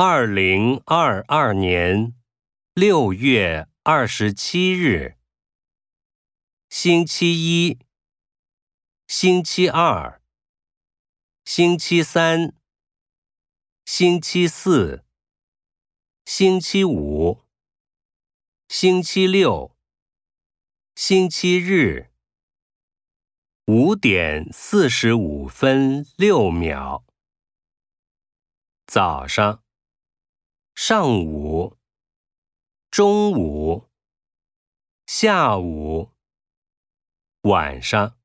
二零二二年六月二十七日，星期一、星期二、星期三、星期四、星期五、星期六、星期日。五点四十五分六秒，早上、上午、中午、下午、晚上。